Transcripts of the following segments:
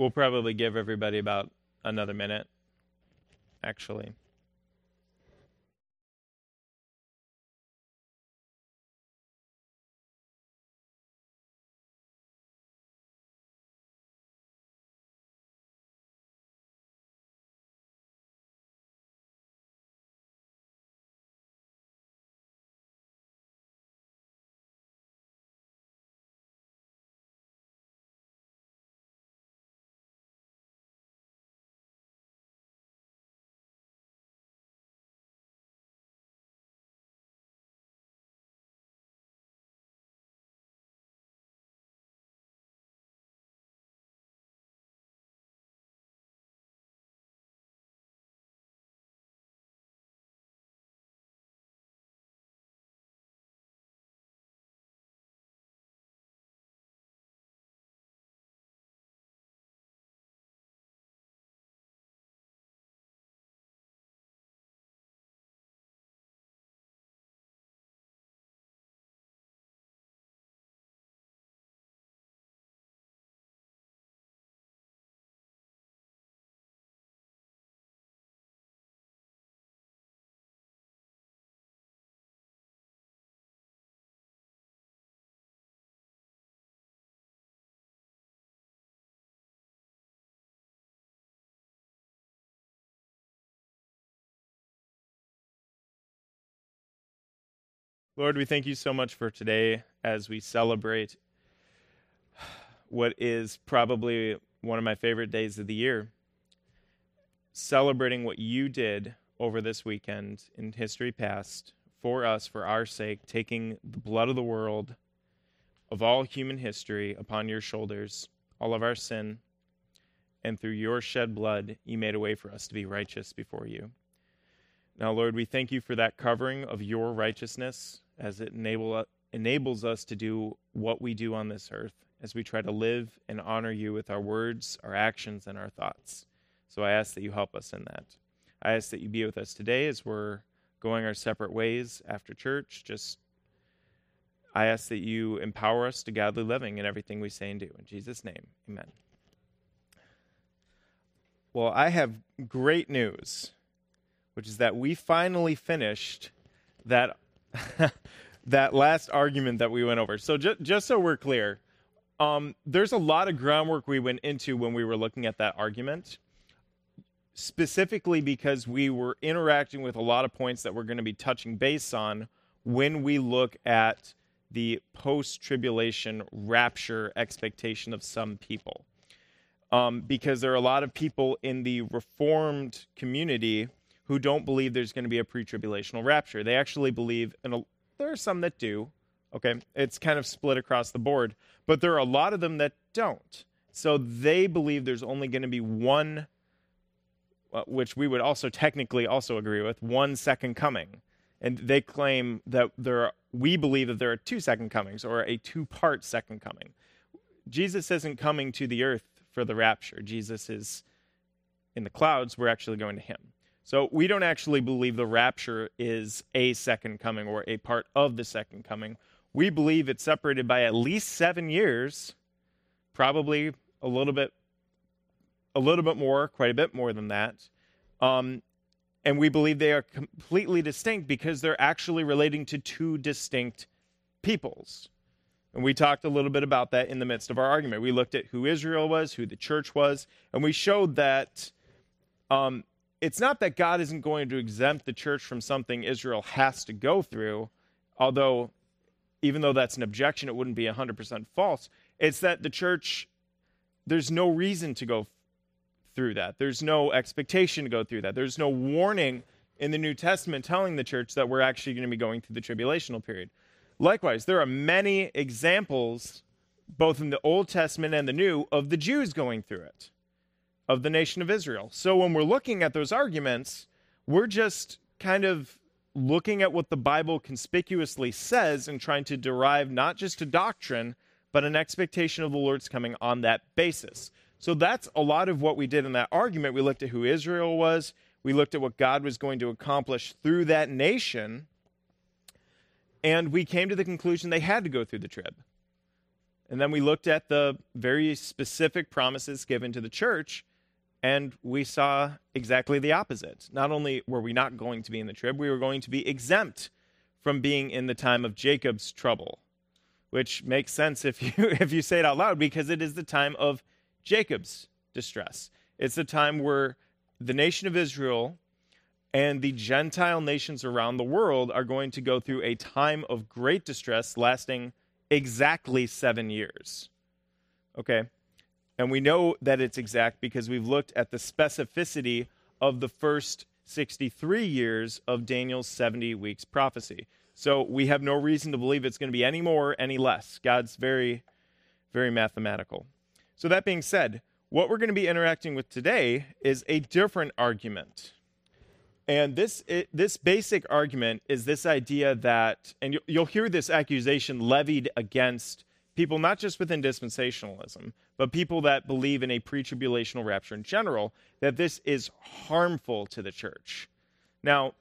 We'll probably give everybody about another minute, actually. Lord, we thank you so much for today as we celebrate what is probably one of my favorite days of the year. Celebrating what you did over this weekend in history past for us, for our sake, taking the blood of the world, of all human history, upon your shoulders, all of our sin, and through your shed blood, you made a way for us to be righteous before you. Now, Lord, we thank you for that covering of your righteousness as it enable, enables us to do what we do on this earth as we try to live and honor you with our words, our actions, and our thoughts. So I ask that you help us in that. I ask that you be with us today as we're going our separate ways after church. Just I ask that you empower us to godly living in everything we say and do. In Jesus' name, amen. Well, I have great news, which is that we finally finished that that last argument that we went over. So just just so we're clear, um, there's a lot of groundwork we went into when we were looking at that argument, specifically because we were interacting with a lot of points that we're going to be touching base on when we look at the post-tribulation rapture expectation of some people. Um, because there are a lot of people in the reformed community who don't believe there's going to be a pre-tribulational rapture. They actually believe and there are some that do. Okay, it's kind of split across the board, but there are a lot of them that don't. So they believe there's only going to be one, uh, which we would also technically also agree with, one second coming, and they claim that there. Are, we believe that there are two second comings or a two-part second coming. Jesus isn't coming to the earth for the rapture. Jesus is in the clouds. We're actually going to him. So we don't actually believe the rapture is a second coming or a part of the second coming. We believe it's separated by at least seven years, probably a little bit, a little bit more, quite a bit more than that. Um, and we believe they are completely distinct because they're actually relating to two distinct peoples. And we talked a little bit about that in the midst of our argument. We looked at who Israel was, who the church was, and we showed that um, it's not that God isn't going to exempt the church from something Israel has to go through, although, even though that's an objection, it wouldn't be 100% false. It's that the church, there's no reason to go through that. There's no expectation to go through that. There's no warning in the New Testament telling the church that we're actually going to be going through the tribulational period. Likewise, there are many examples, both in the Old Testament and the New, of the Jews going through it of the nation of Israel. So when we're looking at those arguments, we're just kind of looking at what the Bible conspicuously says and trying to derive not just a doctrine, but an expectation of the Lord's coming on that basis. So that's a lot of what we did in that argument. We looked at who Israel was, we looked at what God was going to accomplish through that nation, and we came to the conclusion they had to go through the trib. And then we looked at the very specific promises given to the church, and we saw exactly the opposite. Not only were we not going to be in the trib, we were going to be exempt from being in the time of Jacob's trouble, which makes sense if you if you say it out loud because it is the time of Jacob's distress. It's the time where the nation of Israel and the Gentile nations around the world are going to go through a time of great distress lasting exactly seven years. Okay? And we know that it's exact because we've looked at the specificity of the first 63 years of Daniel's 70 weeks prophecy. So we have no reason to believe it's going to be any more, any less. God's very, very mathematical. So, that being said, what we're going to be interacting with today is a different argument. And this, it, this basic argument is this idea that, and you'll hear this accusation levied against people not just within dispensationalism, but people that believe in a pre tribulational rapture in general, that this is harmful to the church. Now,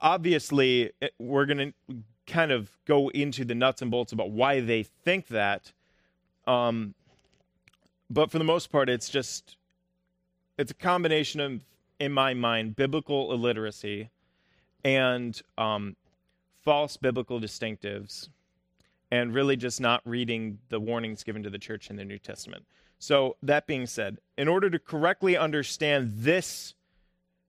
obviously, we're going to kind of go into the nuts and bolts about why they think that. Um, but for the most part, it's just it's a combination of, in my mind, biblical illiteracy and um, false biblical distinctives, and really just not reading the warnings given to the church in the New Testament. So that being said, in order to correctly understand this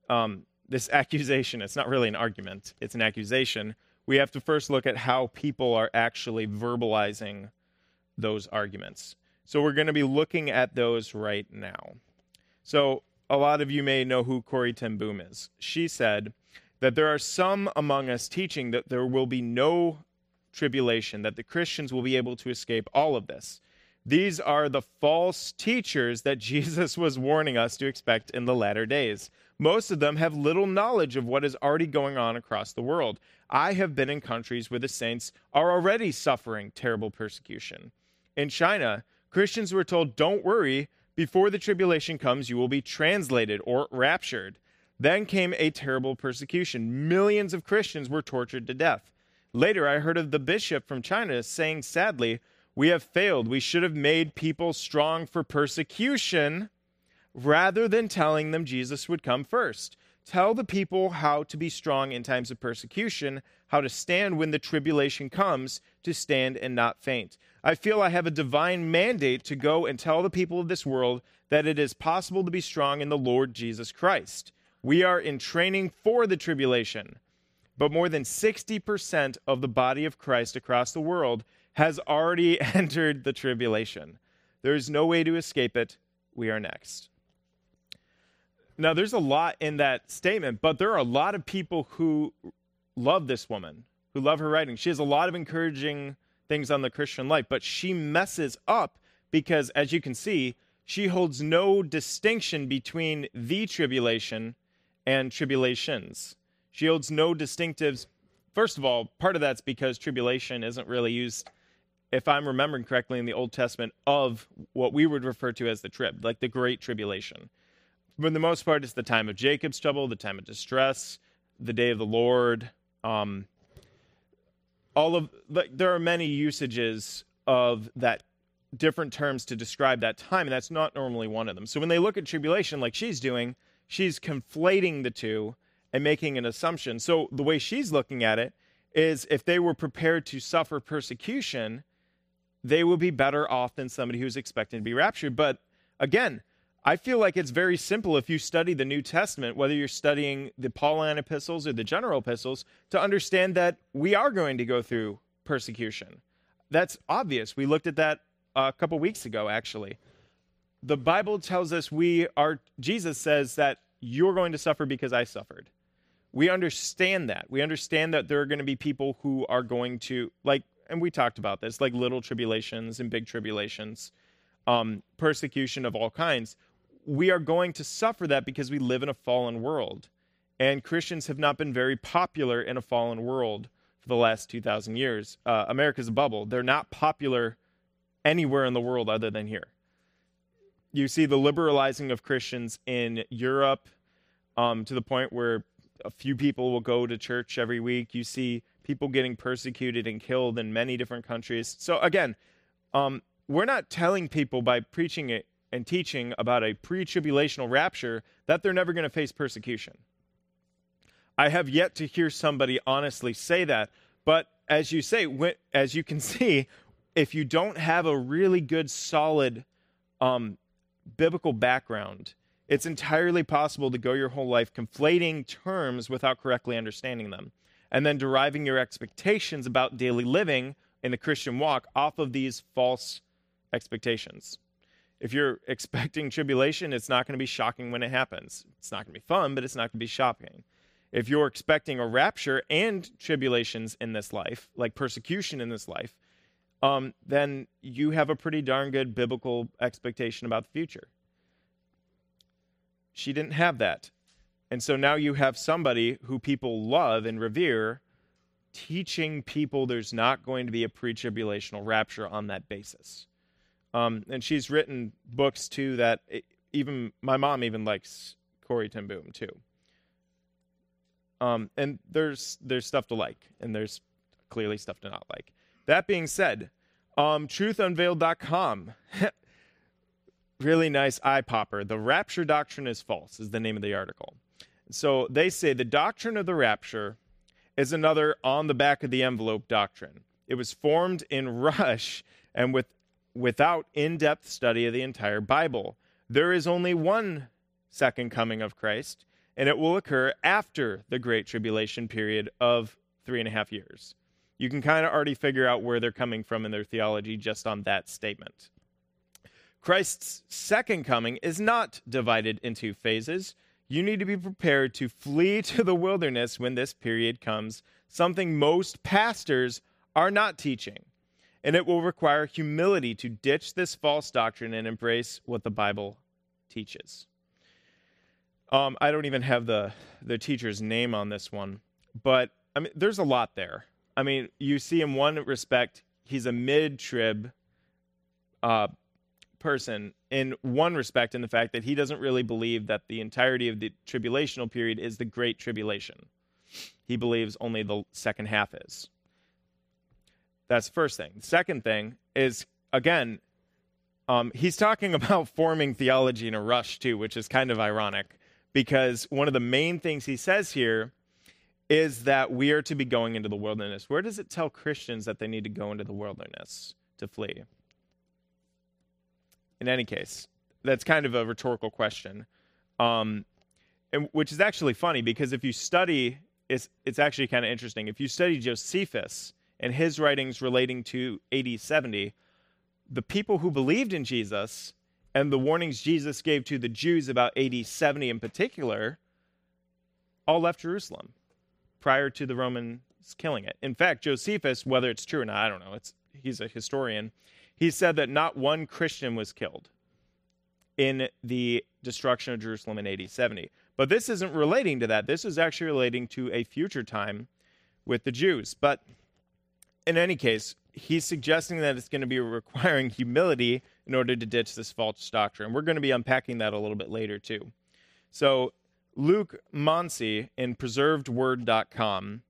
um, this accusation, it's not really an argument; it's an accusation. We have to first look at how people are actually verbalizing those arguments. So we're going to be looking at those right now. So a lot of you may know who Corrie ten Boom is. She said that there are some among us teaching that there will be no tribulation, that the Christians will be able to escape all of this. These are the false teachers that Jesus was warning us to expect in the latter days. Most of them have little knowledge of what is already going on across the world. I have been in countries where the saints are already suffering terrible persecution. In China, Christians were told, Don't worry, before the tribulation comes, you will be translated or raptured. Then came a terrible persecution. Millions of Christians were tortured to death. Later, I heard of the bishop from China saying sadly, We have failed. We should have made people strong for persecution rather than telling them Jesus would come first. Tell the people how to be strong in times of persecution, how to stand when the tribulation comes, to stand and not faint. I feel I have a divine mandate to go and tell the people of this world that it is possible to be strong in the Lord Jesus Christ. We are in training for the tribulation, but more than 60% of the body of Christ across the world has already entered the tribulation. There is no way to escape it. We are next. Now, there's a lot in that statement, but there are a lot of people who love this woman, who love her writing. She has a lot of encouraging things on the Christian life, but she messes up because, as you can see, she holds no distinction between the tribulation and tribulations. She holds no distinctives. First of all, part of that's because tribulation isn't really used, if I'm remembering correctly, in the Old Testament of what we would refer to as the trib, like the Great Tribulation. For the most part, it's the time of Jacob's trouble, the time of distress, the day of the Lord, um, all of like there are many usages of that different terms to describe that time and that's not normally one of them so when they look at tribulation like she's doing she's conflating the two and making an assumption so the way she's looking at it is if they were prepared to suffer persecution they would be better off than somebody who's expecting to be raptured but again I feel like it's very simple if you study the New Testament, whether you're studying the Pauline epistles or the general epistles, to understand that we are going to go through persecution. That's obvious. We looked at that a couple weeks ago, actually. The Bible tells us we are, Jesus says that you're going to suffer because I suffered. We understand that. We understand that there are going to be people who are going to, like, and we talked about this, like little tribulations and big tribulations, um, persecution of all kinds we are going to suffer that because we live in a fallen world. And Christians have not been very popular in a fallen world for the last 2,000 years. Uh, America's a bubble. They're not popular anywhere in the world other than here. You see the liberalizing of Christians in Europe um, to the point where a few people will go to church every week. You see people getting persecuted and killed in many different countries. So again, um, we're not telling people by preaching it and teaching about a pre-tribulational rapture that they're never going to face persecution. I have yet to hear somebody honestly say that. But as you say, when, as you can see, if you don't have a really good, solid um, biblical background, it's entirely possible to go your whole life conflating terms without correctly understanding them, and then deriving your expectations about daily living in the Christian walk off of these false expectations. If you're expecting tribulation, it's not going to be shocking when it happens. It's not going to be fun, but it's not going to be shocking. If you're expecting a rapture and tribulations in this life, like persecution in this life, um, then you have a pretty darn good biblical expectation about the future. She didn't have that. And so now you have somebody who people love and revere teaching people there's not going to be a pre tribulational rapture on that basis. Um, and she's written books too that it, even my mom even likes Corrie ten Boom too. Um, and there's there's stuff to like, and there's clearly stuff to not like. That being said, um, truthunveiled.com, really nice eye popper. The rapture doctrine is false, is the name of the article. So they say the doctrine of the rapture is another on the back of the envelope doctrine. It was formed in rush and with without in-depth study of the entire Bible. There is only one second coming of Christ, and it will occur after the Great Tribulation period of three and a half years. You can kind of already figure out where they're coming from in their theology just on that statement. Christ's second coming is not divided into phases. You need to be prepared to flee to the wilderness when this period comes, something most pastors are not teaching. And it will require humility to ditch this false doctrine and embrace what the Bible teaches. Um, I don't even have the the teacher's name on this one, but I mean, there's a lot there. I mean, you see in one respect, he's a mid-trib uh, person. In one respect, in the fact that he doesn't really believe that the entirety of the tribulational period is the Great Tribulation. He believes only the second half is. That's the first thing. The second thing is again, um, he's talking about forming theology in a rush too, which is kind of ironic because one of the main things he says here is that we are to be going into the wilderness. Where does it tell Christians that they need to go into the wilderness to flee? In any case, that's kind of a rhetorical question, um, and, which is actually funny because if you study, it's, it's actually kind of interesting. If you study Josephus and his writings relating to AD 70, the people who believed in Jesus and the warnings Jesus gave to the Jews about AD 70 in particular all left Jerusalem prior to the Romans killing it. In fact, Josephus, whether it's true or not, I don't know, it's, he's a historian, he said that not one Christian was killed in the destruction of Jerusalem in AD 70. But this isn't relating to that. This is actually relating to a future time with the Jews. But in any case, he's suggesting that it's going to be requiring humility in order to ditch this false doctrine. We're going to be unpacking that a little bit later, too. So, Luke Monsey in preservedword.com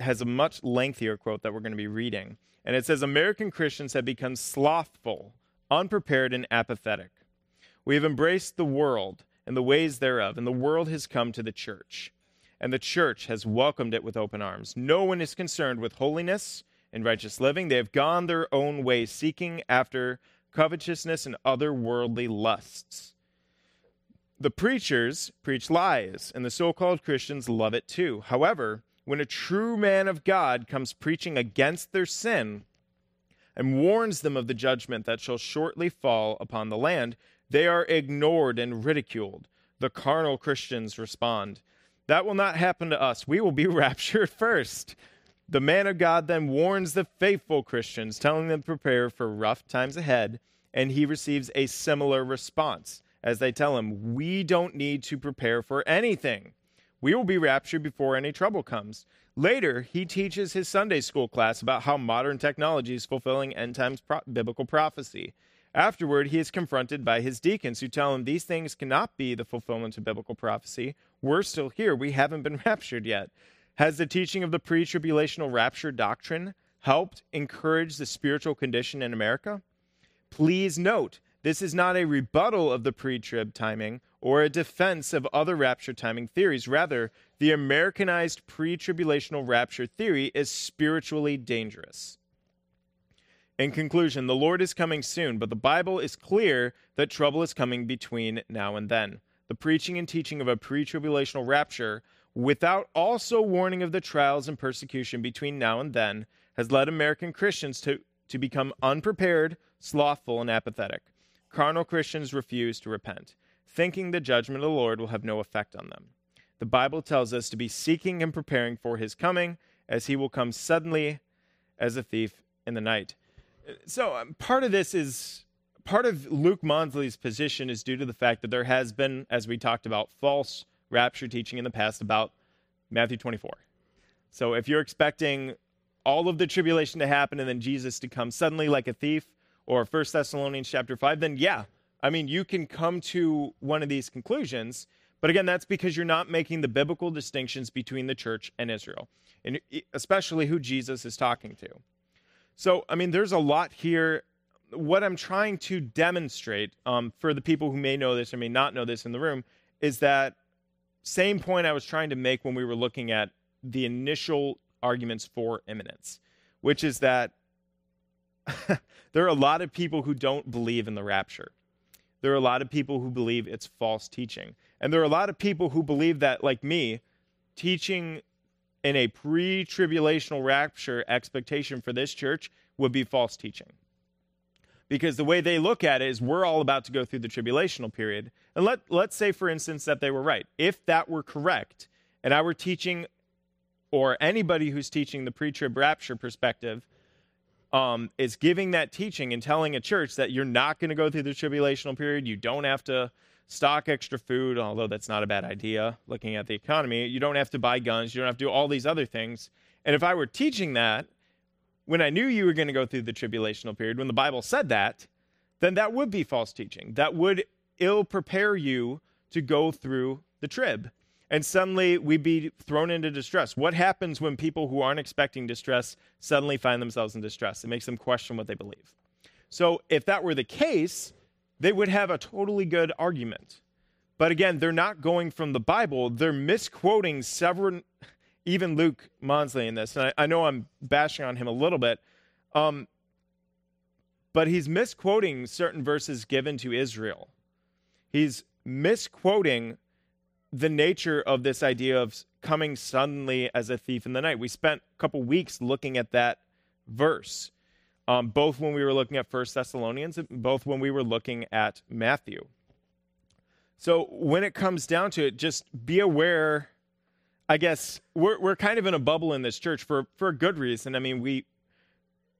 has a much lengthier quote that we're going to be reading. And it says American Christians have become slothful, unprepared, and apathetic. We have embraced the world and the ways thereof, and the world has come to the church. And the church has welcomed it with open arms. No one is concerned with holiness and righteous living. They have gone their own way, seeking after covetousness and other worldly lusts. The preachers preach lies, and the so called Christians love it too. However, when a true man of God comes preaching against their sin and warns them of the judgment that shall shortly fall upon the land, they are ignored and ridiculed. The carnal Christians respond, That will not happen to us. We will be raptured first. The man of God then warns the faithful Christians, telling them to prepare for rough times ahead, and he receives a similar response as they tell him, We don't need to prepare for anything. We will be raptured before any trouble comes. Later, he teaches his Sunday school class about how modern technology is fulfilling end times pro- biblical prophecy. Afterward, he is confronted by his deacons who tell him these things cannot be the fulfillment of biblical prophecy. We're still here. We haven't been raptured yet. Has the teaching of the pre tribulational rapture doctrine helped encourage the spiritual condition in America? Please note, this is not a rebuttal of the pre trib timing or a defense of other rapture timing theories. Rather, the Americanized pre tribulational rapture theory is spiritually dangerous. In conclusion, the Lord is coming soon, but the Bible is clear that trouble is coming between now and then. The preaching and teaching of a pre tribulational rapture, without also warning of the trials and persecution between now and then, has led American Christians to, to become unprepared, slothful, and apathetic. Carnal Christians refuse to repent, thinking the judgment of the Lord will have no effect on them. The Bible tells us to be seeking and preparing for his coming, as he will come suddenly as a thief in the night. So um, part of this is part of Luke Monsley's position is due to the fact that there has been, as we talked about, false rapture teaching in the past about Matthew 24. So if you're expecting all of the tribulation to happen and then Jesus to come suddenly like a thief, or 1 Thessalonians chapter 5, then yeah, I mean, you can come to one of these conclusions. But again, that's because you're not making the biblical distinctions between the church and Israel, and especially who Jesus is talking to. So, I mean, there's a lot here. What I'm trying to demonstrate um, for the people who may know this or may not know this in the room is that same point I was trying to make when we were looking at the initial arguments for imminence, which is that there are a lot of people who don't believe in the rapture. There are a lot of people who believe it's false teaching. And there are a lot of people who believe that, like me, teaching in a pre tribulational rapture expectation for this church would be false teaching. Because the way they look at it is we're all about to go through the tribulational period. And let, let's say, for instance, that they were right. If that were correct, and I were teaching, or anybody who's teaching the pre trib rapture perspective, um, is giving that teaching and telling a church that you're not going to go through the tribulational period, you don't have to stock extra food, although that's not a bad idea looking at the economy. You don't have to buy guns, you don't have to do all these other things. And if I were teaching that when I knew you were going to go through the tribulational period, when the Bible said that, then that would be false teaching. That would ill prepare you to go through the trib. And suddenly we'd be thrown into distress. What happens when people who aren't expecting distress suddenly find themselves in distress? It makes them question what they believe. So, if that were the case, they would have a totally good argument. But again, they're not going from the Bible, they're misquoting several, even Luke Monsley in this. And I, I know I'm bashing on him a little bit. Um, but he's misquoting certain verses given to Israel. He's misquoting the nature of this idea of coming suddenly as a thief in the night. We spent a couple weeks looking at that verse um, both when we were looking at First Thessalonians, both when we were looking at Matthew. So when it comes down to it, just be aware. I guess we're we're kind of in a bubble in this church for for a good reason. I mean, we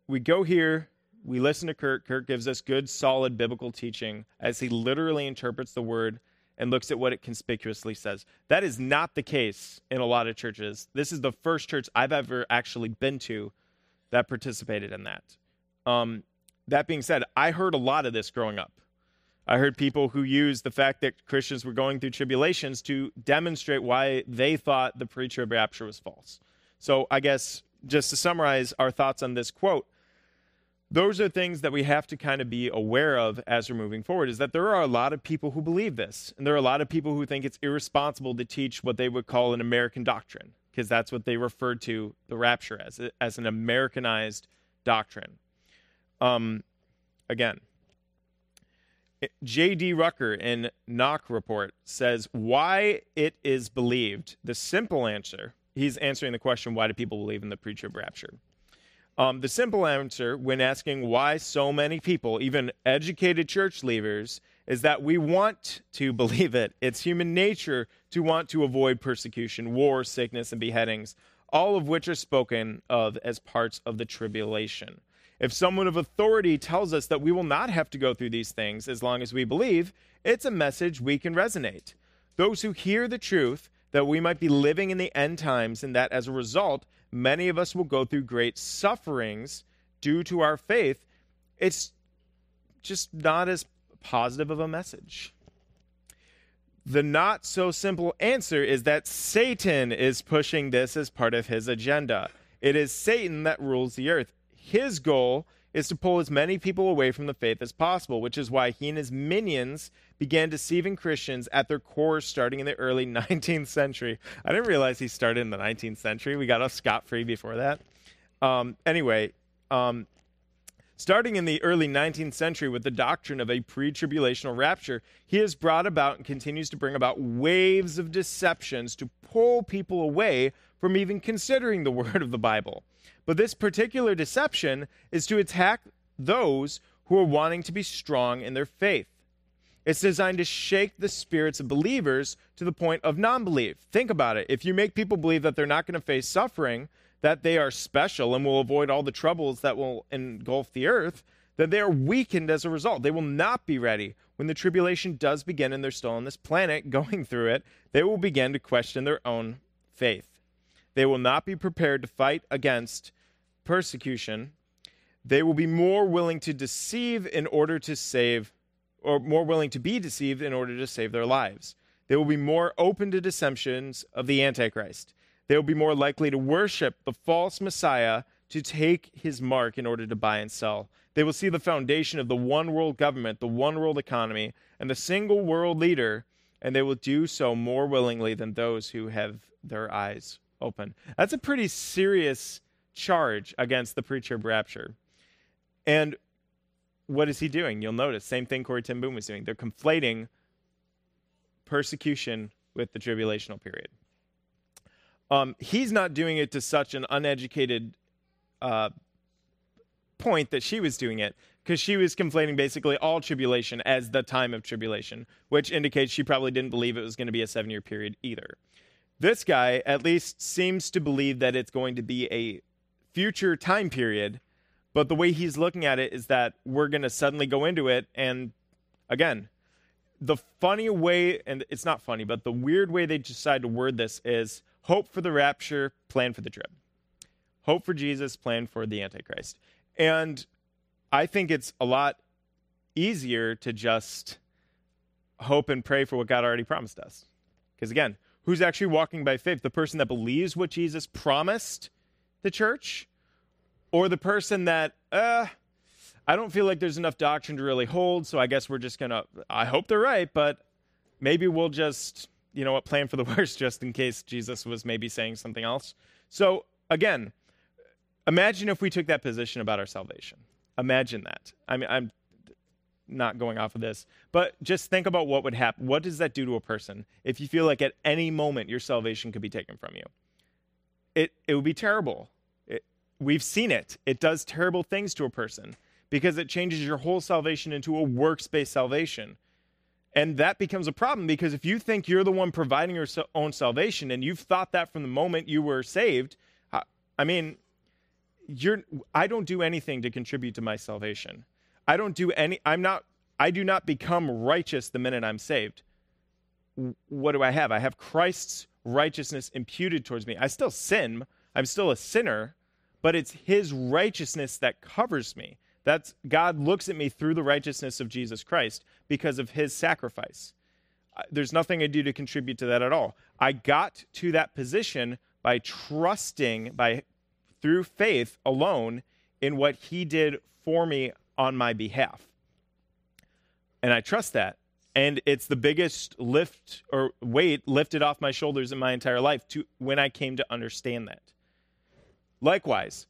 we go here, we listen to Kurt. Kurt gives us good, solid biblical teaching as he literally interprets the word and looks at what it conspicuously says. That is not the case in a lot of churches. This is the first church I've ever actually been to that participated in that. Um, that being said, I heard a lot of this growing up. I heard people who used the fact that Christians were going through tribulations to demonstrate why they thought the pre trib rapture was false. So, I guess just to summarize our thoughts on this quote, those are things that we have to kind of be aware of as we're moving forward is that there are a lot of people who believe this. And there are a lot of people who think it's irresponsible to teach what they would call an American doctrine, because that's what they referred to the rapture as, as an Americanized doctrine. Um, again, J.D. Rucker in NOQ Report says why it is believed. The simple answer, he's answering the question, why do people believe in the pre trib rapture? Um, the simple answer, when asking why so many people, even educated church leaders, is that we want to believe it. It's human nature to want to avoid persecution, war, sickness, and beheadings, all of which are spoken of as parts of the tribulation. If someone of authority tells us that we will not have to go through these things as long as we believe, it's a message we can resonate. Those who hear the truth that we might be living in the end times and that as a result, many of us will go through great sufferings due to our faith, it's just not as positive of a message. The not so simple answer is that Satan is pushing this as part of his agenda. It is Satan that rules the earth. His goal is to pull as many people away from the faith as possible, which is why he and his minions began deceiving Christians at their core starting in the early 19th century. I didn't realize he started in the 19th century. We got off scot free before that. Um, anyway, um, starting in the early 19th century with the doctrine of a pre tribulational rapture, he has brought about and continues to bring about waves of deceptions to pull people away from even considering the word of the Bible. But this particular deception is to attack those who are wanting to be strong in their faith. It's designed to shake the spirits of believers to the point of non belief. Think about it. If you make people believe that they're not going to face suffering, that they are special and will avoid all the troubles that will engulf the earth, then they are weakened as a result. They will not be ready. When the tribulation does begin and they're still on this planet going through it, they will begin to question their own faith. They will not be prepared to fight against persecution. They will be more willing to deceive in order to save, or more willing to be deceived in order to save their lives. They will be more open to deceptions of the Antichrist. They will be more likely to worship the false Messiah to take his mark in order to buy and sell. They will see the foundation of the one world government, the one world economy, and the single world leader, and they will do so more willingly than those who have their eyes open. That's a pretty serious charge against the preacher of rapture. And what is he doing? You'll notice, same thing Corrie ten Boom was doing. They're conflating persecution with the tribulational period. Um, he's not doing it to such an uneducated uh, point that she was doing it because she was conflating basically all tribulation as the time of tribulation, which indicates she probably didn't believe it was going to be a seven year period either. This guy at least seems to believe that it's going to be a future time period, but the way he's looking at it is that we're going to suddenly go into it. And again, the funny way, and it's not funny, but the weird way they decide to word this is hope for the rapture, plan for the trib. Hope for Jesus, plan for the Antichrist. And I think it's a lot easier to just hope and pray for what God already promised us. Because again, who's actually walking by faith? The person that believes what Jesus promised the church, or the person that, uh, I don't feel like there's enough doctrine to really hold, so I guess we're just gonna, I hope they're right, but maybe we'll just, you know what, plan for the worst just in case Jesus was maybe saying something else. So again, imagine if we took that position about our salvation. Imagine that. I mean, I'm not going off of this, but just think about what would happen. What does that do to a person if you feel like at any moment your salvation could be taken from you? It it would be terrible. It, we've seen it. It does terrible things to a person because it changes your whole salvation into a works-based salvation. And that becomes a problem because if you think you're the one providing your own salvation and you've thought that from the moment you were saved, I mean, you're I don't do anything to contribute to my salvation. I don't do any, I'm not, I do not become righteous the minute I'm saved. What do I have? I have Christ's righteousness imputed towards me. I still sin, I'm still a sinner, but it's his righteousness that covers me. That's God looks at me through the righteousness of Jesus Christ because of his sacrifice. There's nothing I do to contribute to that at all. I got to that position by trusting by through faith alone in what he did for me on my behalf. And I trust that. And it's the biggest lift or weight lifted off my shoulders in my entire life to when I came to understand that. Likewise,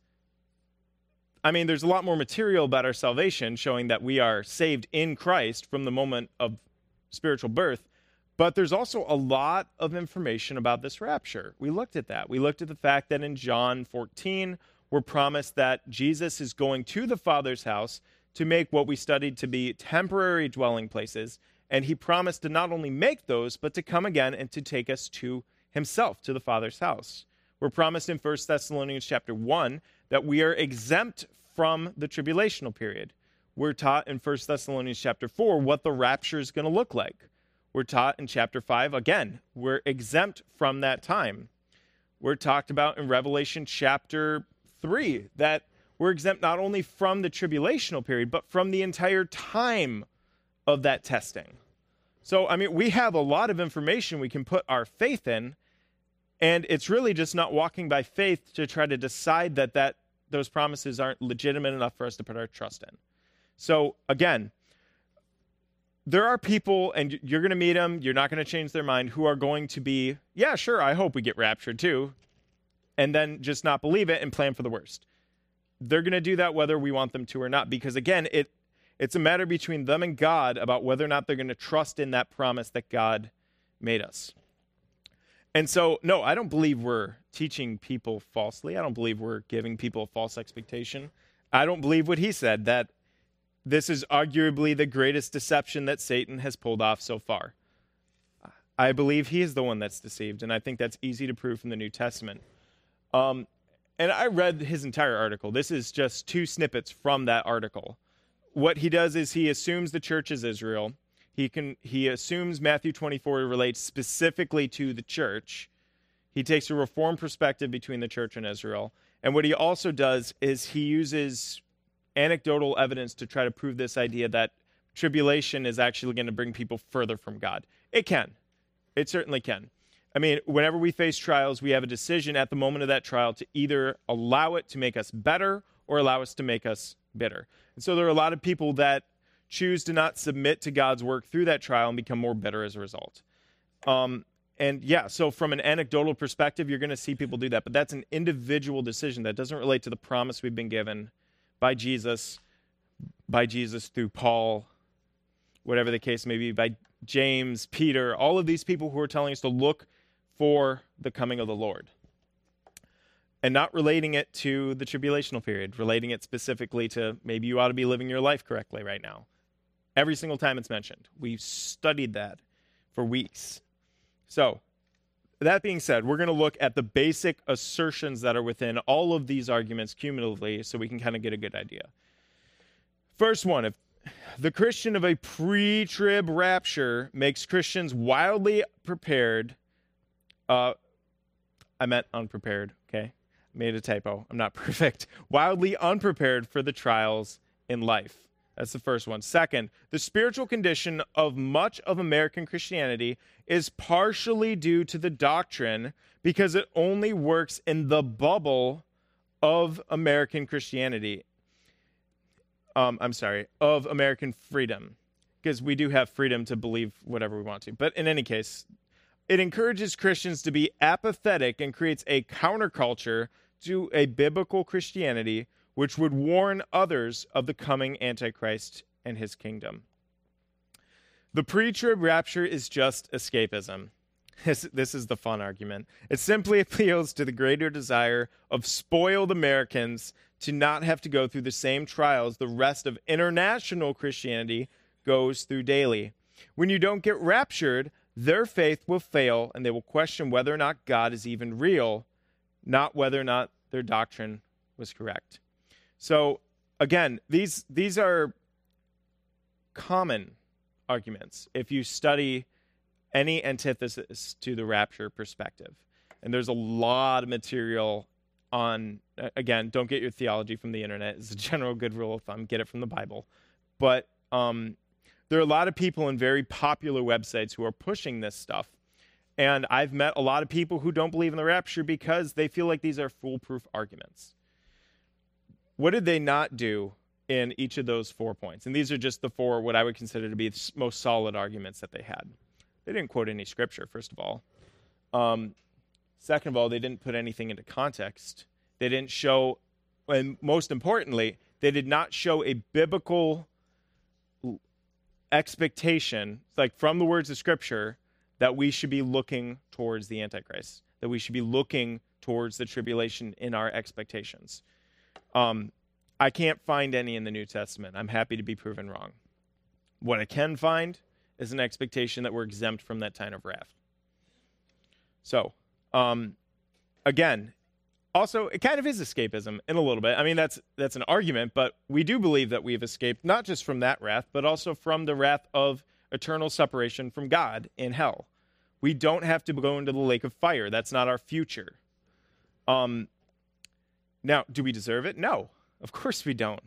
I mean, there's a lot more material about our salvation showing that we are saved in Christ from the moment of spiritual birth. But there's also a lot of information about this rapture. We looked at that. We looked at the fact that in John 14, we're promised that Jesus is going to the Father's house to make what we studied to be temporary dwelling places. And he promised to not only make those, but to come again and to take us to himself, to the Father's house. We're promised in 1 Thessalonians chapter 1 that we are exempt from the tribulational period. We're taught in 1 Thessalonians chapter 4 what the rapture is going to look like. We're taught in chapter 5, again, we're exempt from that time. We're talked about in Revelation chapter 3 that we're exempt not only from the tribulational period, but from the entire time of that testing. So, I mean, we have a lot of information we can put our faith in, and it's really just not walking by faith to try to decide that, that those promises aren't legitimate enough for us to put our trust in. So, again, there are people, and you're going to meet them, you're not going to change their mind, who are going to be, yeah, sure, I hope we get raptured too, and then just not believe it and plan for the worst. They're going to do that whether we want them to or not, because again, it it's a matter between them and God about whether or not they're going to trust in that promise that God made us. And so, no, I don't believe we're teaching people falsely. I don't believe we're giving people a false expectation. I don't believe what he said that this is arguably the greatest deception that Satan has pulled off so far. I believe he is the one that's deceived, and I think that's easy to prove from the New Testament. Um, and I read his entire article. This is just two snippets from that article. What he does is he assumes the church is Israel. He can he assumes Matthew 24 relates specifically to the church. He takes a reform perspective between the church and Israel. And what he also does is he uses anecdotal evidence to try to prove this idea that tribulation is actually going to bring people further from God. It can. It certainly can. I mean, whenever we face trials, we have a decision at the moment of that trial to either allow it to make us better or allow us to make us bitter. And so there are a lot of people that choose to not submit to God's work through that trial and become more bitter as a result. Um, and yeah, so from an anecdotal perspective, you're going to see people do that, but that's an individual decision that doesn't relate to the promise we've been given by Jesus, by Jesus through Paul, whatever the case may be, by James, Peter, all of these people who are telling us to look for the coming of the Lord. And not relating it to the tribulational period, relating it specifically to maybe you ought to be living your life correctly right now. Every single time it's mentioned. We've studied that for weeks. So, that being said, we're going to look at the basic assertions that are within all of these arguments cumulatively so we can kind of get a good idea. First one, if the Christian of a pre trib rapture makes Christians wildly prepared, uh, I meant unprepared, okay? Made a typo. I'm not perfect. Wildly unprepared for the trials in life. That's the first one. Second, the spiritual condition of much of American Christianity is partially due to the doctrine because it only works in the bubble of American Christianity. Um, I'm sorry, of American freedom, because we do have freedom to believe whatever we want to. But in any case, it encourages Christians to be apathetic and creates a counterculture to a biblical Christianity which would warn others of the coming Antichrist and his kingdom. The pre trib rapture is just escapism. This, this is the fun argument. It simply appeals to the greater desire of spoiled Americans to not have to go through the same trials the rest of international Christianity goes through daily. When you don't get raptured, their faith will fail and they will question whether or not God is even real, not whether or not their doctrine was correct. So again, these these are common arguments if you study any antithesis to the rapture perspective. And there's a lot of material on again, don't get your theology from the internet. It's a general good rule of thumb. Get it from the Bible. But um, there are a lot of people in very popular websites who are pushing this stuff. And I've met a lot of people who don't believe in the rapture because they feel like these are foolproof arguments. What did they not do in each of those four points? And these are just the four, what I would consider to be the most solid arguments that they had. They didn't quote any scripture, first of all. Um, second of all, they didn't put anything into context. They didn't show, and most importantly, they did not show a biblical expectation, like from the words of Scripture, that we should be looking towards the Antichrist, that we should be looking towards the tribulation in our expectations. Um, I can't find any in the New Testament. I'm happy to be proven wrong. What I can find is an expectation that we're exempt from that kind of wrath. So, um, again, also it kind of is escapism in a little bit. I mean, that's that's an argument, but we do believe that we've escaped not just from that wrath, but also from the wrath of eternal separation from God in hell. We don't have to go into the lake of fire. That's not our future. Um, now, do we deserve it? No. Of course we don't.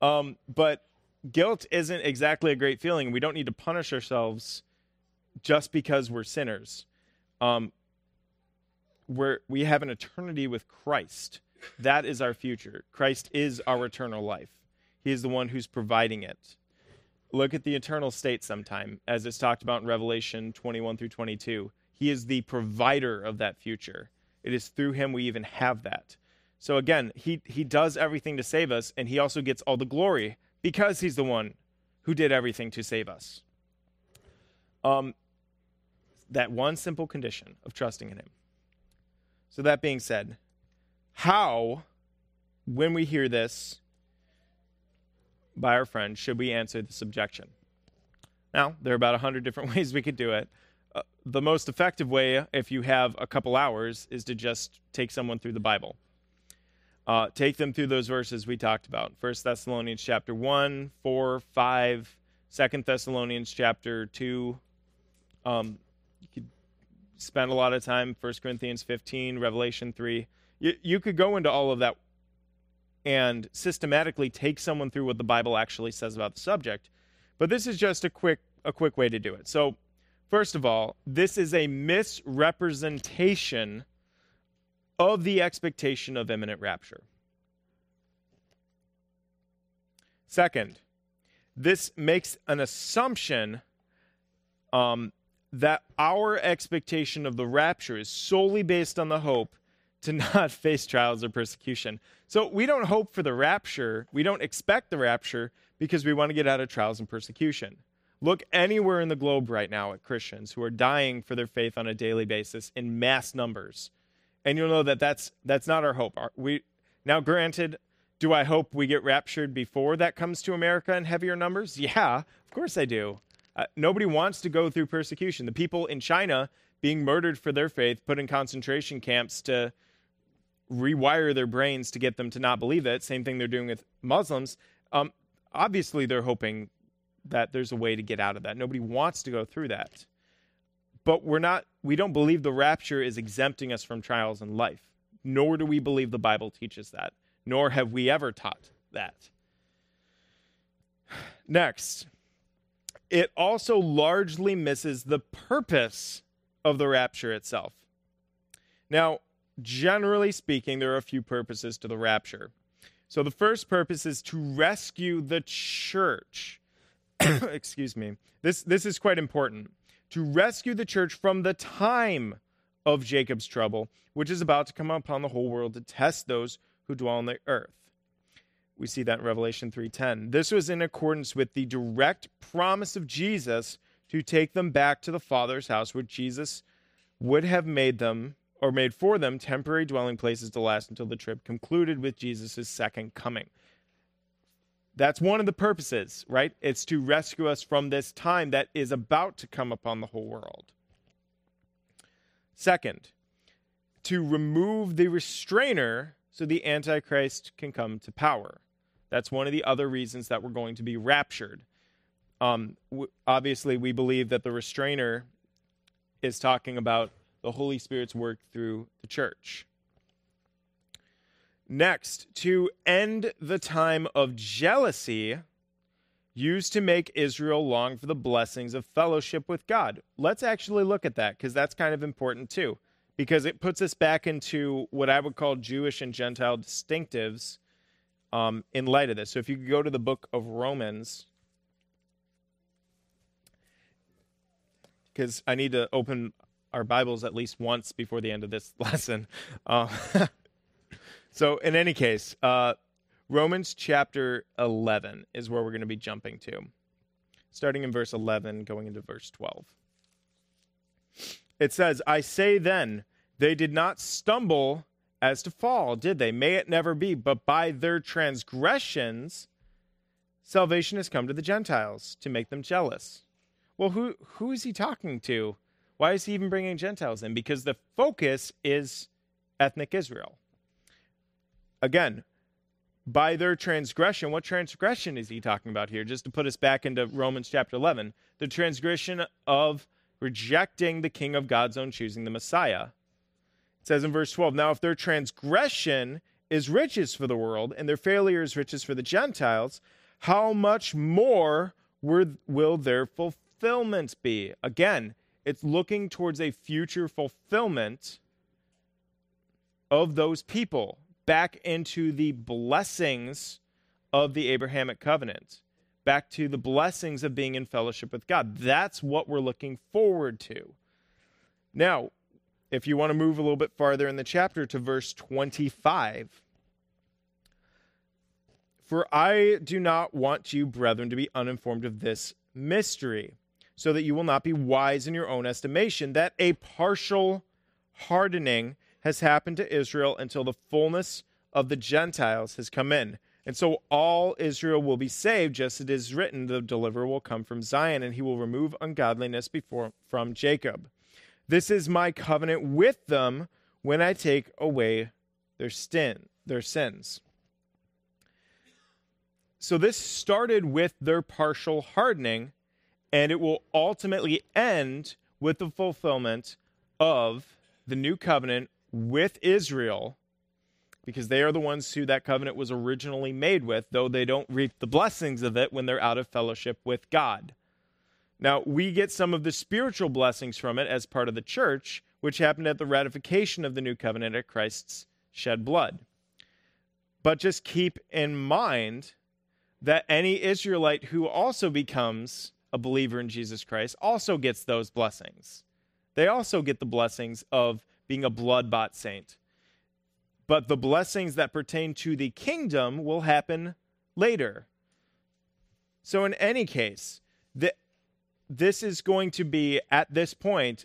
Um, but guilt isn't exactly a great feeling. We don't need to punish ourselves just because we're sinners. Um, we're, we have an eternity with Christ. That is our future. Christ is our eternal life. He is the one who's providing it. Look at the eternal state sometime, as it's talked about in Revelation 21 through 22. He is the provider of that future. It is through him we even have that. So again, he, he does everything to save us, and he also gets all the glory because he's the one who did everything to save us. Um, that one simple condition of trusting in him. So, that being said, how, when we hear this by our friend, should we answer this objection? Now, there are about 100 different ways we could do it. Uh, the most effective way, if you have a couple hours, is to just take someone through the Bible. Uh, take them through those verses we talked about. First Thessalonians chapter 1, 4, 5, 2 Thessalonians chapter 2. Um, spend a lot of time, 1 Corinthians 15, Revelation 3. You, you could go into all of that and systematically take someone through what the Bible actually says about the subject. But this is just a quick a quick way to do it. So, first of all, this is a misrepresentation of the expectation of imminent rapture. Second, this makes an assumption um, that our expectation of the rapture is solely based on the hope to not face trials or persecution. So we don't hope for the rapture, we don't expect the rapture because we want to get out of trials and persecution. Look anywhere in the globe right now at Christians who are dying for their faith on a daily basis in mass numbers and you'll know that that's that's not our hope. We now, granted, do I hope we get raptured before that comes to America in heavier numbers? Yeah, of course I do. Uh, nobody wants to go through persecution. The people in China being murdered for their faith, put in concentration camps to rewire their brains to get them to not believe it. Same thing they're doing with Muslims. Um, obviously, they're hoping that there's a way to get out of that. Nobody wants to go through that but we're not we don't believe the rapture is exempting us from trials in life nor do we believe the bible teaches that nor have we ever taught that next it also largely misses the purpose of the rapture itself. Now generally speaking there are a few purposes to the rapture. So the first purpose is to rescue the church. Excuse me. This this is quite important. To rescue the church from the time of Jacob's trouble, which is about to come upon the whole world to test those who dwell on the earth. We see that in Revelation 3:10. This was in accordance with the direct promise of Jesus to take them back to the Father's house, where Jesus would have made them or made for them temporary dwelling places to last until the trip concluded with Jesus' second coming. That's one of the purposes, right? It's to rescue us from this time that is about to come upon the whole world. Second, to remove the restrainer so the Antichrist can come to power. That's one of the other reasons that we're going to be raptured. Um, w- obviously, we believe that the restrainer is talking about the Holy Spirit's work through the church. Next, to end the time of jealousy used to make Israel long for the blessings of fellowship with God. Let's actually look at that because that's kind of important too, because it puts us back into what I would call Jewish and Gentile distinctives um, in light of this. So if you go to the book of Romans, because I need to open our Bibles at least once before the end of this lesson. Uh, So, in any case, uh, Romans chapter 11 is where we're going to be jumping to, starting in verse 11, going into verse 12. It says, I say then, they did not stumble as to fall, did they? May it never be. But by their transgressions, salvation has come to the Gentiles to make them jealous. Well, who, who is he talking to? Why is he even bringing Gentiles in? Because the focus is ethnic Israel again, by their transgression, what transgression is he talking about here? Just to put us back into Romans chapter 11, the transgression of rejecting the king of God's own choosing, the Messiah. It says in verse 12, Now if their transgression is riches for the world and their failure is riches for the Gentiles, how much more will their fulfillment be? Again, it's looking towards a future fulfillment of those people back into the blessings of the Abrahamic covenant, back to the blessings of being in fellowship with God. That's what we're looking forward to. Now, if you want to move a little bit farther in the chapter to verse 25, for I do not want you, brethren, to be uninformed of this mystery, so that you will not be wise in your own estimation, that a partial hardening has happened to Israel until the fullness of the Gentiles has come in. And so all Israel will be saved, just as it is written, the deliverer will come from Zion, and he will remove ungodliness before from Jacob. This is my covenant with them when I take away their sin, their sins. So this started with their partial hardening, and it will ultimately end with the fulfillment of the new covenant with Israel because they are the ones who that covenant was originally made with, though they don't reap the blessings of it when they're out of fellowship with God. Now, we get some of the spiritual blessings from it as part of the church, which happened at the ratification of the new covenant at Christ's shed blood. But just keep in mind that any Israelite who also becomes a believer in Jesus Christ also gets those blessings. They also get the blessings of being a blood bought saint. But the blessings that pertain to the kingdom will happen later. So, in any case, the, this is going to be, at this point,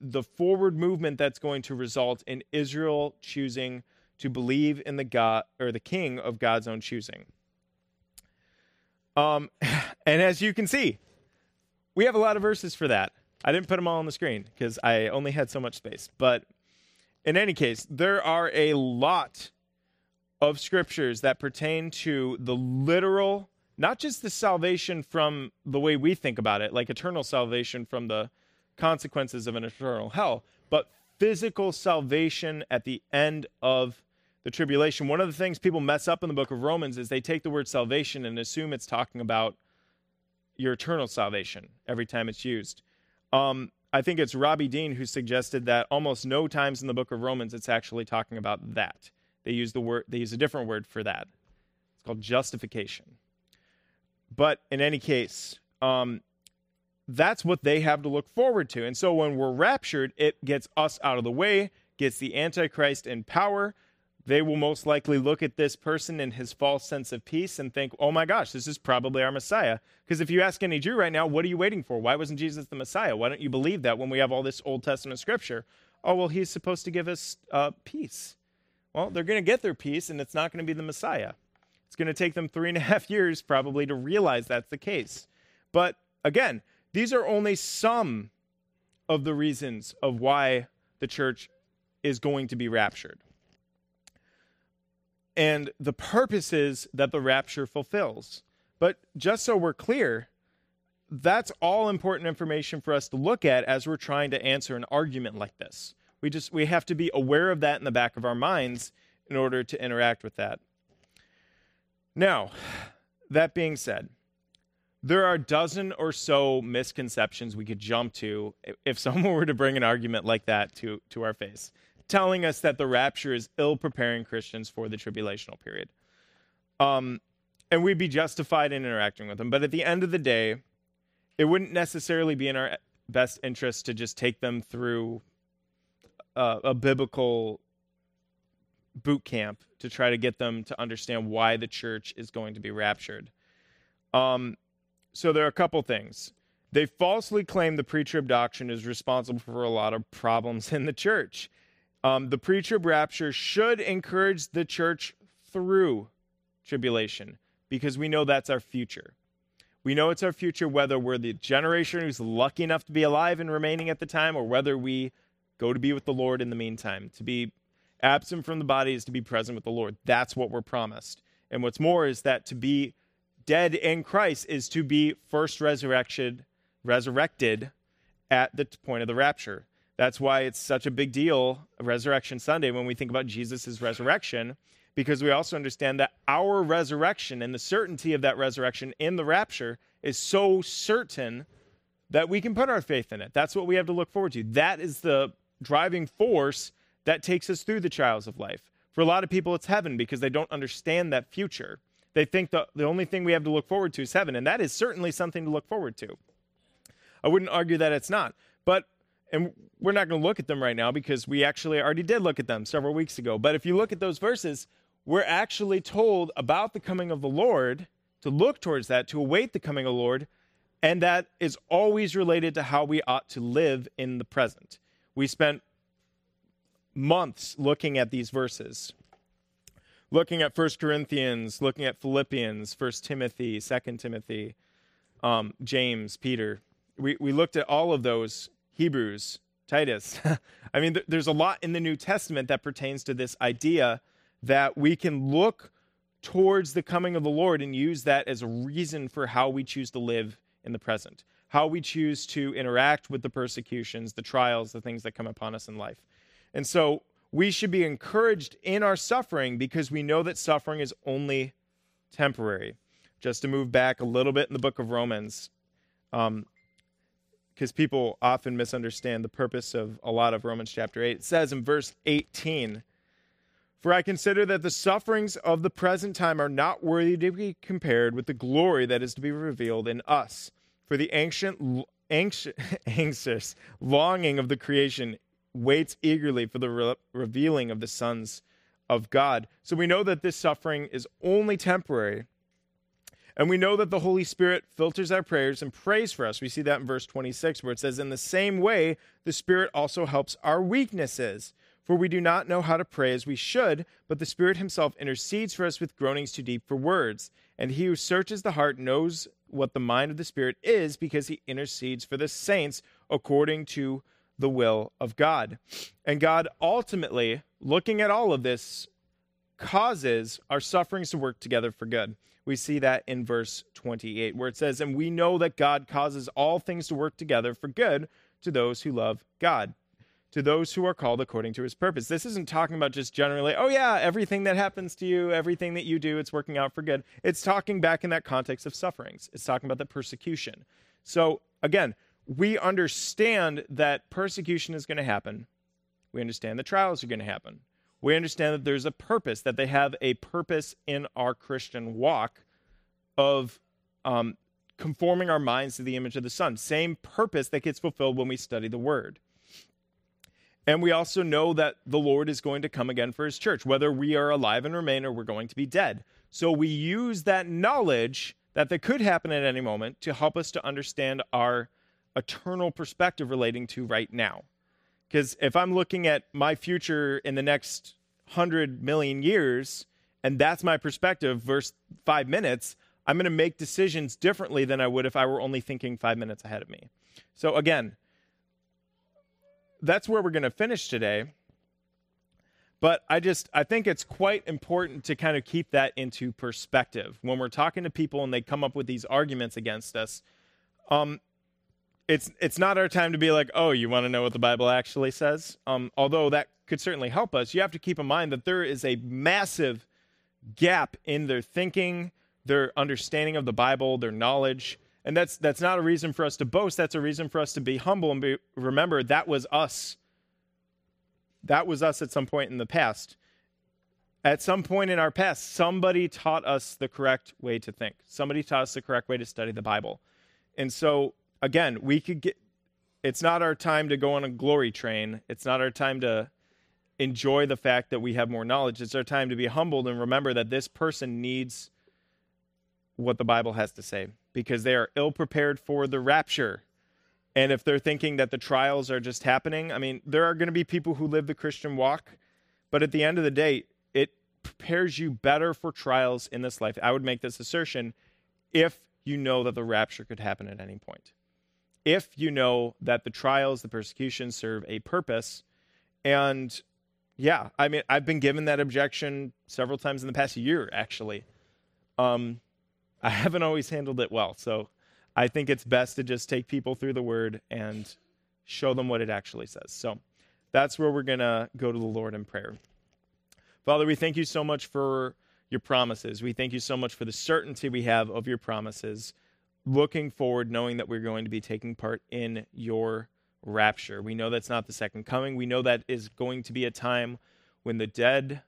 the forward movement that's going to result in Israel choosing to believe in the God or the king of God's own choosing. Um, and as you can see, we have a lot of verses for that. I didn't put them all on the screen because I only had so much space. But in any case, there are a lot of scriptures that pertain to the literal, not just the salvation from the way we think about it, like eternal salvation from the consequences of an eternal hell, but physical salvation at the end of the tribulation. One of the things people mess up in the book of Romans is they take the word salvation and assume it's talking about your eternal salvation every time it's used. Um, I think it's Robbie Dean who suggested that almost no times in the book of Romans it's actually talking about that. They use the word they use a different word for that. It's called justification. But in any case, um, that's what they have to look forward to. And so when we're raptured, it gets us out of the way, gets the Antichrist in power, they will most likely look at this person and his false sense of peace and think, oh my gosh, this is probably our Messiah. Because if you ask any Jew right now, what are you waiting for? Why wasn't Jesus the Messiah? Why don't you believe that when we have all this Old Testament scripture? Oh, well, he's supposed to give us uh, peace. Well, they're going to get their peace, and it's not going to be the Messiah. It's going to take them three and a half years probably to realize that's the case. But again, these are only some of the reasons of why the church is going to be raptured and the purposes that the rapture fulfills. But just so we're clear, that's all important information for us to look at as we're trying to answer an argument like this. We just we have to be aware of that in the back of our minds in order to interact with that. Now, that being said, there are a dozen or so misconceptions we could jump to if someone were to bring an argument like that to, to our face telling us that the rapture is ill preparing Christians for the tribulational period. Um, and we'd be justified in interacting with them. But at the end of the day, it wouldn't necessarily be in our best interest to just take them through uh, a biblical boot camp to try to get them to understand why the church is going to be raptured. Um, so there are a couple things. They falsely claim the pre-trib doctrine is responsible for a lot of problems in the church. Um, the pre trib rapture should encourage the church through tribulation because we know that's our future. We know it's our future whether we're the generation who's lucky enough to be alive and remaining at the time or whether we go to be with the Lord in the meantime. To be absent from the body is to be present with the Lord. That's what we're promised. And what's more is that to be dead in Christ is to be first resurrection resurrected at the point of the rapture. That's why it's such a big deal, Resurrection Sunday, when we think about Jesus' resurrection, because we also understand that our resurrection and the certainty of that resurrection in the rapture is so certain that we can put our faith in it. That's what we have to look forward to. That is the driving force that takes us through the trials of life. For a lot of people, it's heaven because they don't understand that future. They think the, the only thing we have to look forward to is heaven, and that is certainly something to look forward to. I wouldn't argue that it's not. But, and we're not going to look at them right now because we actually already did look at them several weeks ago. But if you look at those verses, we're actually told about the coming of the Lord, to look towards that, to await the coming of the Lord, and that is always related to how we ought to live in the present. We spent months looking at these verses looking at First Corinthians, looking at Philippians, First Timothy, Second Timothy, um, James, Peter. We, we looked at all of those, Hebrews, Titus. I mean, th- there's a lot in the New Testament that pertains to this idea that we can look towards the coming of the Lord and use that as a reason for how we choose to live in the present, how we choose to interact with the persecutions, the trials, the things that come upon us in life. And so we should be encouraged in our suffering because we know that suffering is only temporary. Just to move back a little bit in the book of Romans, because um, people often misunderstand the purpose of a lot of Romans chapter 8. It says in verse 18, For I consider that the sufferings of the present time are not worthy to be compared with the glory that is to be revealed in us. For the ancient, anxious, anxious longing of the creation waits eagerly for the re- revealing of the sons of God. So we know that this suffering is only temporary. And we know that the Holy Spirit filters our prayers and prays for us. We see that in verse 26, where it says, In the same way, the Spirit also helps our weaknesses. For we do not know how to pray as we should, but the Spirit Himself intercedes for us with groanings too deep for words. And He who searches the heart knows what the mind of the Spirit is, because He intercedes for the saints according to the will of God. And God ultimately, looking at all of this, causes our sufferings to work together for good. We see that in verse 28, where it says, And we know that God causes all things to work together for good to those who love God, to those who are called according to his purpose. This isn't talking about just generally, oh, yeah, everything that happens to you, everything that you do, it's working out for good. It's talking back in that context of sufferings, it's talking about the persecution. So, again, we understand that persecution is going to happen. We understand the trials are going to happen. We understand that there's a purpose, that they have a purpose in our Christian walk of um, conforming our minds to the image of the Son. Same purpose that gets fulfilled when we study the Word. And we also know that the Lord is going to come again for his church, whether we are alive and remain or we're going to be dead. So we use that knowledge that that could happen at any moment to help us to understand our eternal perspective relating to right now. Because if I'm looking at my future in the next hundred million years, and that's my perspective versus five minutes, I'm going to make decisions differently than I would if I were only thinking five minutes ahead of me. So, again, that's where we're going to finish today. But I just I think it's quite important to kind of keep that into perspective when we're talking to people and they come up with these arguments against us. Um, it's it's not our time to be like, oh, you want to know what the Bible actually says. Um, although that could certainly help us, you have to keep in mind that there is a massive gap in their thinking, their understanding of the Bible, their knowledge, and that's that's not a reason for us to boast. That's a reason for us to be humble and be, remember that was us. That was us at some point in the past. At some point in our past, somebody taught us the correct way to think. Somebody taught us the correct way to study the Bible. And so again, we could get it's not our time to go on a glory train. It's not our time to enjoy the fact that we have more knowledge. It's our time to be humbled and remember that this person needs what the Bible has to say because they are ill prepared for the rapture. And if they're thinking that the trials are just happening, I mean, there are going to be people who live the Christian walk, but at the end of the day, it prepares you better for trials in this life. I would make this assertion if you know that the rapture could happen at any point if you know that the trials, the persecutions serve a purpose. And yeah, I mean, I've been given that objection several times in the past year, actually. Um, I haven't always handled it well. So I think it's best to just take people through the word and show them what it actually says. So that's where we're going to go to the Lord in prayer. Father, we thank you so much for your promises. We thank you so much for the certainty we have of your promises. Looking forward, knowing that we're going to be taking part in your rapture. We know that's not the second coming. We know that is going to be a time when the dead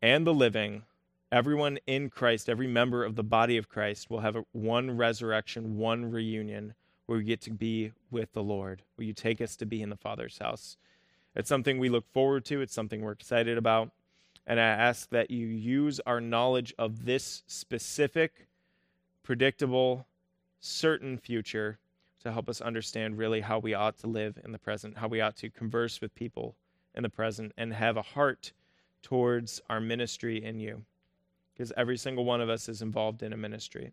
and the living, everyone in Christ, every member of the body of Christ, will have a, one resurrection, one reunion where we get to be with the Lord. Will you take us to be in the Father's house? It's something we look forward to, it's something we're excited about. And I ask that you use our knowledge of this specific, predictable, certain future to help us understand really how we ought to live in the present, how we ought to converse with people in the present, and have a heart towards our ministry in you. Because every single one of us is involved in a ministry.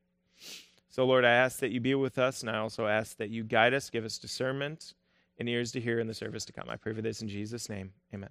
So, Lord, I ask that you be with us, and I also ask that you guide us, give us discernment and ears to hear in the service to come. I pray for this in Jesus' name. Amen.